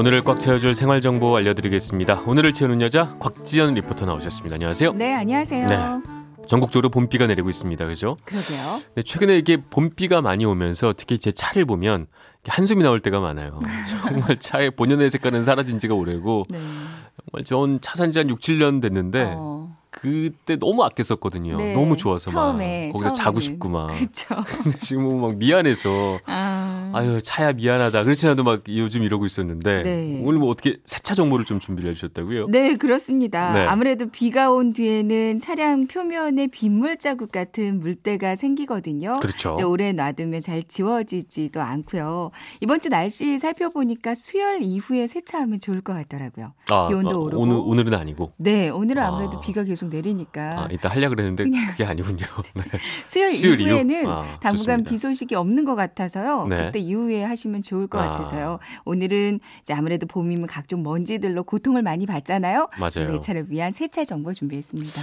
오늘을 꽉 채워줄 생활 정보 알려드리겠습니다. 오늘을 채우는 여자 곽지연 리포터 나오셨습니다. 안녕하세요. 네, 안녕하세요. 네. 전국적으로 봄비가 내리고 있습니다. 그죠? 그러게요. 네, 최근에 이게 봄비가 많이 오면서 특히 제 차를 보면 한숨이 나올 때가 많아요. 정말 차의 본연의 색깔은 사라진 지가 오래고 네. 정말 전 차 산지 한 6, 7년 됐는데 어, 그때 너무 아꼈었거든요. 네, 너무 좋아서 처음에, 막 거기서 자고 처음에는. 싶고 막. 근데 지금은 막 미안해서 아, 아유 차야 미안하다. 그렇지 않아도 막 요즘 이러고 있었는데 네. 오늘 뭐 어떻게 세차 정보를 좀 준비를 해주셨다고요? 네, 그렇습니다. 네. 아무래도 비가 온 뒤에는 차량 표면에 빗물 자국 같은 물때가 생기거든요. 그렇죠. 이제 오래 놔두면 잘 지워지지도 않고요. 이번 주 날씨 살펴보니까 수요일 이후에 세차하면 좋을 것 같더라고요. 아, 기온도 아, 오르고. 오늘 오늘은 아니고. 네, 오늘은 아무래도 아. 비가 계속 내리니까 아, 이따 하려 그랬는데 그게 아니군요. 네. 수요일 이후? 이후에는 아, 당분간. 비 소식이 없는 것 같아서요. 네. 그때 이후에 하시면 좋을 것 아. 같아서요. 오늘은 이제 아무래도 봄이면 각종 먼지들로 고통을 많이 받잖아요. 맞아요. 내 차를 위한 세차 정보 준비했습니다.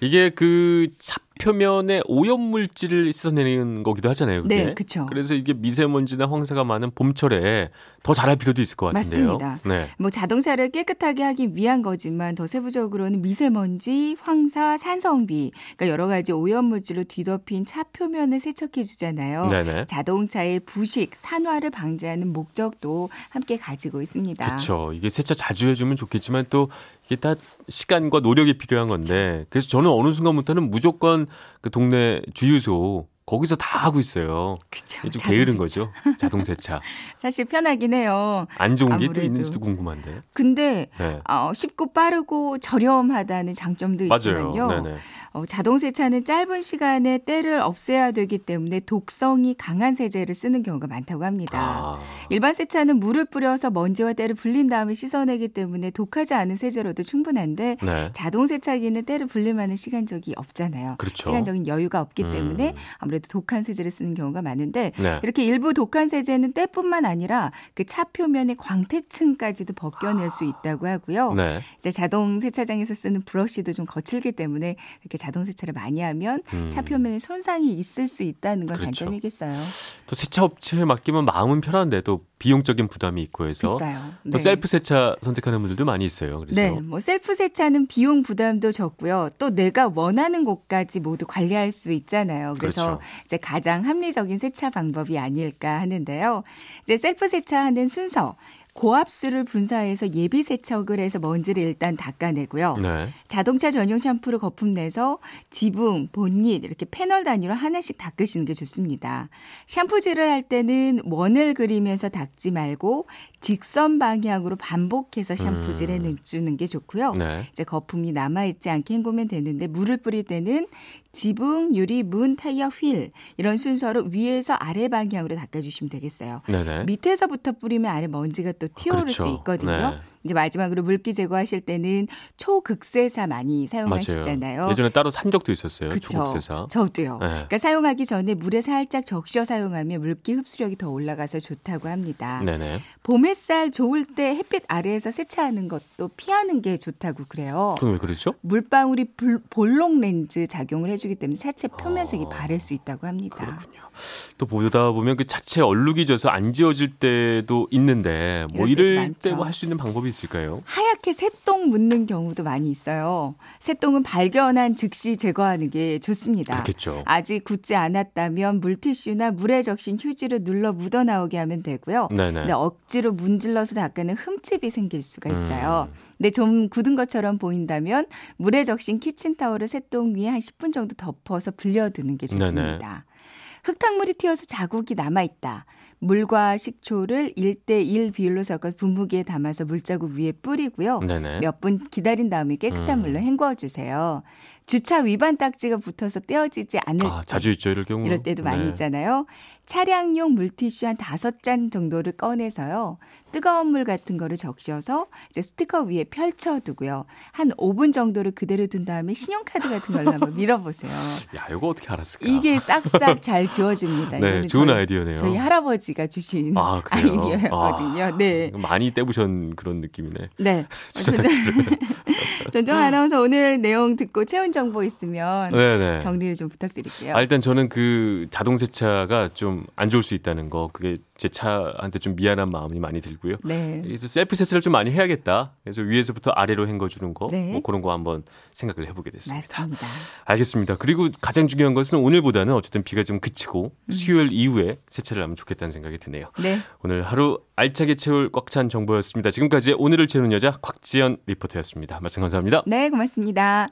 이게 그차 표면에 오염 물질을 씻어내는 거기도 하잖아요. 그게. 네, 그쵸. 그래서 이게 미세먼지나 황사가 많은 봄철에 더 잘할 필요도 있을 것 같은데요. 맞습니다. 네. 뭐 자동차를 깨끗하게 하기 위한 거지만 더 세부적으로는 미세먼지, 황사, 산성비, 그러니까 여러 가지 오염 물질로 뒤덮인 차 표면을 세척해 주잖아요. 네네. 자동차의 부식, 산화를 방지하는 목적도 함께 가지고 있습니다. 그렇죠. 이게 세차 자주 해주면 좋겠지만 또 다 시간과 노력이 필요한 건데 그래서 저는 어느 순간부터는 무조건 그 동네 주유소 거기서 다 하고 있어요. 그쵸. 좀 자동 게으른. 거죠. 자동 세차. 사실 편하긴 해요. 안 좋은 게 또. 있는지도 궁금한데. 근데 네. 어, 쉽고 빠르고 저렴하다는 장점도 맞아요. 있지만요. 어, 자동 세차는 짧은 시간에 때를 없애야 되기 때문에 독성이 강한 세제를 쓰는 경우가 많다고 합니다. 아, 일반 세차는 물을 뿌려서 먼지와 때를 불린 다음에 씻어내기 때문에 독하지 않은 세제로도 충분한데 네. 자동 세차기는 때를 불릴 만한 시간적이 없잖아요. 그렇죠. 시간적인 여유가 없기 음. 때문에 아무래도 독한 세제를 쓰는 경우가 많은데 네. 이렇게 일부 독한 세제는 때뿐만 아니라 그 차 표면의 광택층까지도 벗겨낼 수 있다고 하고요. 네. 이제 자동 세차장에서 쓰는 브러쉬도 좀 거칠기 때문에 이렇게 자동 세차를 많이 하면 음. 차 표면에 손상이 있을 수 있다는 건 그렇죠. 단점이겠어요. 또 세차 업체에 맡기면 마음은 편한데 또 비용적인 부담이 있고 해서 비싸요. 또 네. 셀프 세차 선택하는 분들도 많이 있어요. 그래서 네, 뭐 셀프 세차는 비용 부담도 적고요. 또 내가 원하는 곳까지 모두 관리할 수 있잖아요. 그래서 그렇죠. 이제 가장 합리적인 세차 방법이 아닐까 하는데요. 이제 셀프 세차하는 순서. 고압수를 분사해서 예비 세척을 해서 먼지를 일단 닦아내고요. 네. 자동차 전용 샴푸를 거품 내서 지붕, 본닛 이렇게 패널 단위로 하나씩 닦으시는 게 좋습니다. 샴푸질을 할 때는 원을 그리면서 닦지 말고 직선 방향으로 반복해서 샴푸질 음. 해주는 게 좋고요. 네. 이제 거품이 남아있지 않게 헹구면 되는데 물을 뿌릴 때는 지붕, 유리, 문, 타이어, 휠 이런 순서로 위에서 아래 방향으로 닦아주시면 되겠어요. 네네. 밑에서부터 뿌리면 아래 먼지가 또 튀어오를 그렇죠. 수 있거든요. 네. 이제 마지막으로 물기 제거하실 때는 초극세사 많이 사용하시잖아요. 맞아요. 예전에 따로 산 적도 있었어요. 그쵸. 초록세사. 저도요. 네. 그러니까 사용하기 전에 물에 살짝 적셔 사용하면 물기 흡수력이 더 올라가서 좋다고 합니다. 네네. 봄 햇살 좋을 때 햇빛 아래에서 세차하는 것도 피하는 게 좋다고 그래요. 그럼 왜 그러죠? 물방울이 불- 볼록 렌즈 작용을 해주기 때문에 차체 표면색이 어. 바를 수 있다고 합니다. 그렇군요. 또 보다 보면 그 자체 얼룩이 져서 안 지워질 때도 있는데 뭐 이럴. 때 뭐 할 수 있는 방법이 있을까요? 하얗게 새똥 묻는 경우도 많이 있어요. 새똥은 발견한 즉시 제거하는 게 좋습니다. 그렇겠죠. 아직 굳지 않았다면 물티슈나 물에 적신 휴지로 눌러 묻어 나오게 하면 되고요. 네네. 근데 억지로 문질러서 닦으는 흠집이 생길 수가 있어요. 음. 근데 좀 굳은 것처럼 보인다면 물에 적신 키친타올을 새똥 위에 한 10분 정도 덮어서 불려두는 게 좋습니다. 흙탕물이 튀어서 자국이 남아있다. 물과 식초를 1대1 비율로 섞어서 분무기에 담아서 물자국 위에 뿌리고요. 몇 분 기다린 다음에 깨끗한 음. 물로 헹궈 주세요. 주차 위반 딱지가 붙어서 떼어지지 않을 아, 때, 자주 있죠, 이럴 경우. 이럴 때도 많이 네. 있잖아요. 차량용 물티슈 한 다섯 장 정도를 꺼내서요. 뜨거운 물 같은 거를 적셔서 이제 스티커 위에 펼쳐두고요. 한 5분 정도를 그대로 둔 다음에 신용카드 같은 걸로 한번 밀어보세요. 야, 이거 어떻게 알았을까? 이게 싹싹 잘 지워집니다. 네, 좋은 저희, 아이디어네요. 저희 할아버지가 주신 아, 그래요? 아이디어였거든요. 아, 네. 많이 떼부션 그런 느낌이네. 네. 주차 전정, 전정 아나운서 오늘 내용 듣고 채운 정보 있으면 네네. 정리를 좀 부탁드릴게요. 아, 일단 저는 그 자동 세차가 좀 안 좋을 수 있다는 거 그게 제 차한테 좀 미안한 마음이 많이 들고요. 네. 그래서 셀프 세차를 좀 많이 해야겠다. 그래서 위에서부터 아래로 헹궈주는 거, 네. 뭐 그런 거 한번 생각을 해보게 됐습니다. 맞습니다. 알겠습니다. 그리고 가장 중요한 것은 오늘보다는 어쨌든 비가 좀 그치고 음. 수요일 이후에 세차를 하면 좋겠다는 생각이 드네요. 네. 오늘 하루 알차게 채울 꽉 찬 정보였습니다. 지금까지 오늘을 채우는 여자 곽지연 리포터였습니다. 말씀 감사합니다. 네, 고맙습니다.